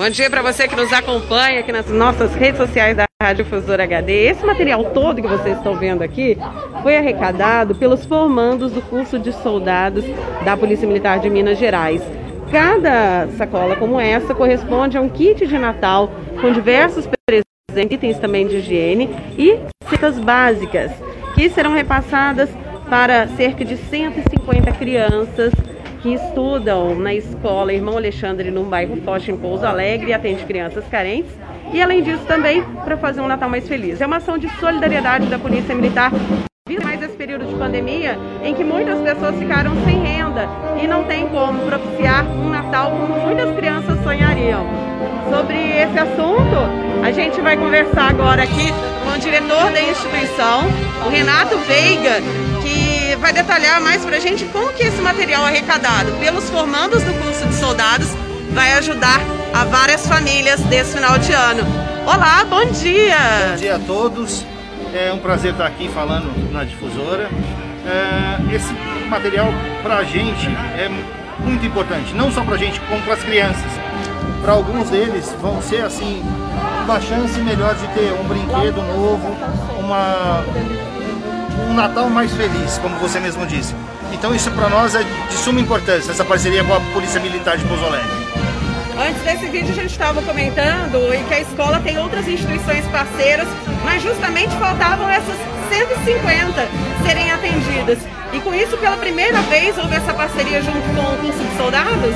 Bom dia para você que nos acompanha aqui nas nossas redes sociais da Rádio Difusora HD. Esse material todo que vocês estão vendo aqui foi arrecadado pelos formandos do curso de soldados da Polícia Militar de Minas Gerais. Cada sacola como essa corresponde a um kit de Natal com diversos presentes, itens também de higiene e citas básicas, que serão repassadas para cerca de 150 crianças que estudam na escola Irmão Alexandre, no bairro Forte, em Pouso Alegre, e atende crianças carentes. E além disso, também para fazer um Natal mais feliz. É uma ação de solidariedade da Polícia Militar mais esse período de pandemia em que muitas pessoas ficaram sem renda e não tem como propiciar um Natal como muitas crianças sonhariam. Sobre esse assunto, a gente vai conversar agora aqui com o diretor da instituição, o Renato Veiga, vai detalhar mais para a gente como que esse material arrecadado pelos formandos do curso de soldados vai ajudar a várias famílias desse final de ano. Olá, bom dia! Bom dia a todos. É um prazer estar aqui falando na difusora. É, esse material para a gente é muito importante, não só para a gente, como para as crianças. Para alguns deles vão ser assim uma chance melhor de ter um brinquedo novo, uma um Natal mais feliz, como você mesmo disse. Então isso para nós é de suma importância, essa parceria com a Polícia Militar de Pouso Alegre. Antes desse vídeo a gente estava comentando e que a escola tem outras instituições parceiras, mas justamente faltavam essas 150 serem atendidas. E com isso, pela primeira vez, houve essa parceria junto com o curso de soldados?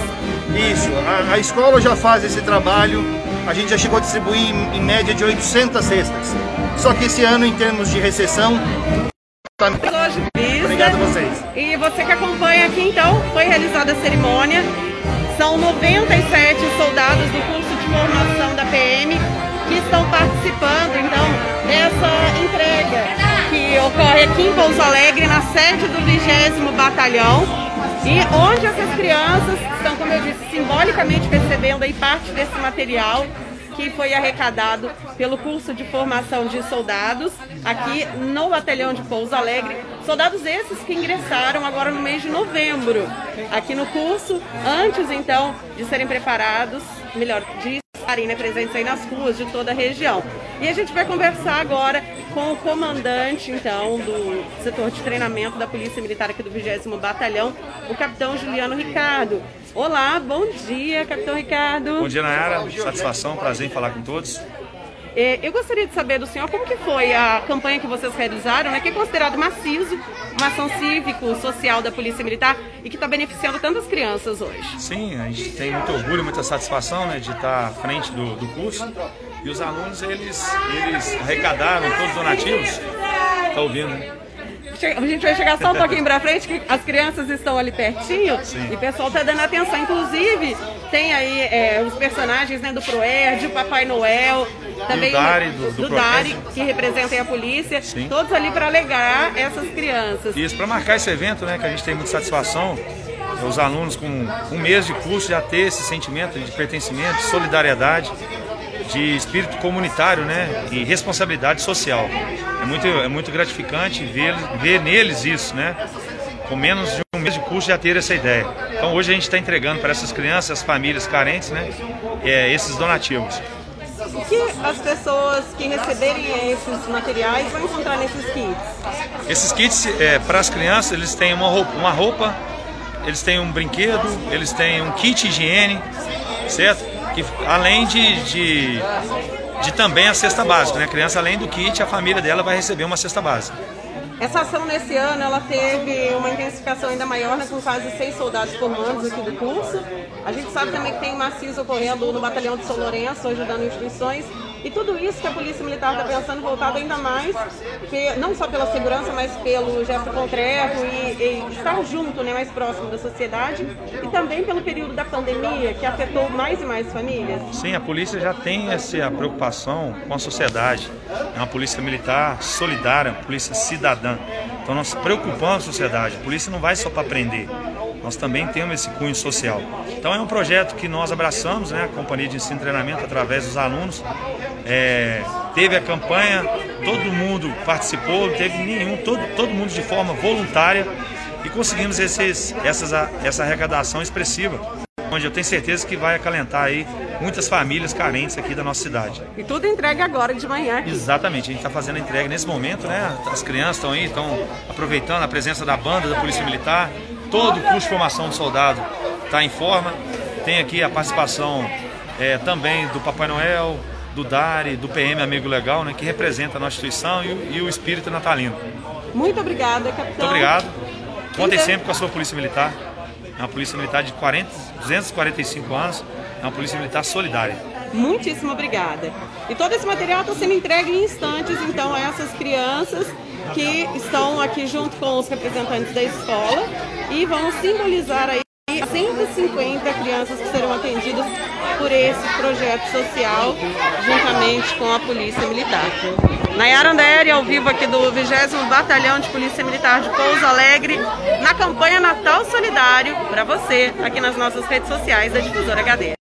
Isso, a, a escola já faz esse trabalho, a gente já chegou a distribuir em, em média de 800 cestas. Só que esse ano, em termos de recessão, Obrigado a vocês. E você que acompanha aqui, então, foi realizada a cerimônia. São 97 soldados do curso de formação da PM que estão participando, então, dessa entrega que ocorre aqui em Pouso Alegre, na sede do 20 Batalhão. E onde essas crianças estão, como eu disse, simbolicamente recebendo aí parte desse material que foi arrecadado pelo curso de formação de soldados aqui no batalhão de Pouso Alegre. Soldados esses que ingressaram agora no mês de novembro aqui no curso, antes então de serem preparados, melhor, de né, presentes aí nas ruas de toda a região. E a gente vai conversar agora com o comandante, então, do setor de treinamento da Polícia Militar aqui do 20 Batalhão, o capitão Juliano Ricardo. Olá, bom dia, capitão Ricardo. Bom dia, Nayara. Satisfação, prazer em falar com todos. É, eu gostaria de saber do senhor como que foi a campanha que vocês realizaram, né, que é considerado maciço, uma ação cívico-social da Polícia Militar e que está beneficiando tantas crianças hoje. Sim, a gente tem muito orgulho, muita satisfação né, de estar à frente do, do curso. E os alunos, eles, eles arrecadaram todos os donativos. Está ouvindo, né? A gente vai chegar só um pouquinho para frente, que as crianças estão ali pertinho Sim. e o pessoal está dando atenção. Inclusive, tem aí é, os personagens né, do Proerd, o Papai Noel, também do Dari, do, do, do Dari que representem a polícia, Sim. todos ali para alegrar essas crianças. Isso, para marcar esse evento, né, que a gente tem muita satisfação, os alunos com um mês de curso já ter esse sentimento de pertencimento, de solidariedade de espírito comunitário né, e responsabilidade social. É muito, é muito gratificante ver, ver neles isso, né? Com menos de um mês de curso já ter essa ideia. Então hoje a gente está entregando para essas crianças, famílias carentes, né, é, esses donativos. Que as pessoas que receberem esses materiais vão encontrar nesses kits? Esses kits, é, para as crianças, eles têm uma roupa, uma roupa, eles têm um brinquedo, eles têm um kit higiene, certo? que além de, de, de também a cesta básica, né? A criança, além do kit, a família dela vai receber uma cesta básica. Essa ação nesse ano ela teve uma intensificação ainda maior, né, com quase seis soldados formandos aqui do curso. A gente sabe também que tem maciço ocorrendo no batalhão de São Lourenço, ajudando instituições. E tudo isso que a Polícia Militar está pensando voltado ainda mais, que, não só pela segurança, mas pelo gesto concreto e, e, estar junto, né, mais próximo da sociedade. E também pelo período da pandemia, que afetou mais e mais famílias. Sim, a polícia já tem essa preocupação com a sociedade. É uma polícia militar solidária, uma polícia cidadã. Então nós preocupamos a sociedade. A polícia não vai só para prender nós também temos esse cunho social. Então é um projeto que nós abraçamos, né, a Companhia de Ensino e Treinamento, através dos alunos. É, teve a campanha, todo mundo participou, teve nenhum, todo, todo mundo de forma voluntária e conseguimos esses, essas, essa arrecadação expressiva. onde eu tenho certeza que vai acalentar aí muitas famílias carentes aqui da nossa cidade. E tudo entregue agora de manhã. Aqui. Exatamente, a gente está fazendo a entrega nesse momento, né? As crianças estão aí, estão aproveitando a presença da banda da Polícia Militar. Todo o curso de formação do soldado está em forma. Tem aqui a participação é, também do Papai Noel, do DARI, do PM Amigo Legal, né, que representa a nossa instituição e, e o espírito natalino. Muito obrigada, capitão. Muito obrigado. Contem sempre com a sua Polícia Militar. É uma Polícia Militar de 40, 245 anos, é uma Polícia Militar solidária. Muitíssimo obrigada. E todo esse material está sendo entregue em instantes, então, a essas crianças que estão aqui junto com os representantes da escola e vão simbolizar aí 150 crianças que serão atendidas por esse projeto social, juntamente com a Polícia Militar. Nayara Andere, ao vivo aqui do 20 Batalhão de Polícia Militar de Pouso Alegre, na campanha Natal Solidário, para você, aqui nas nossas redes sociais da Difusora HD.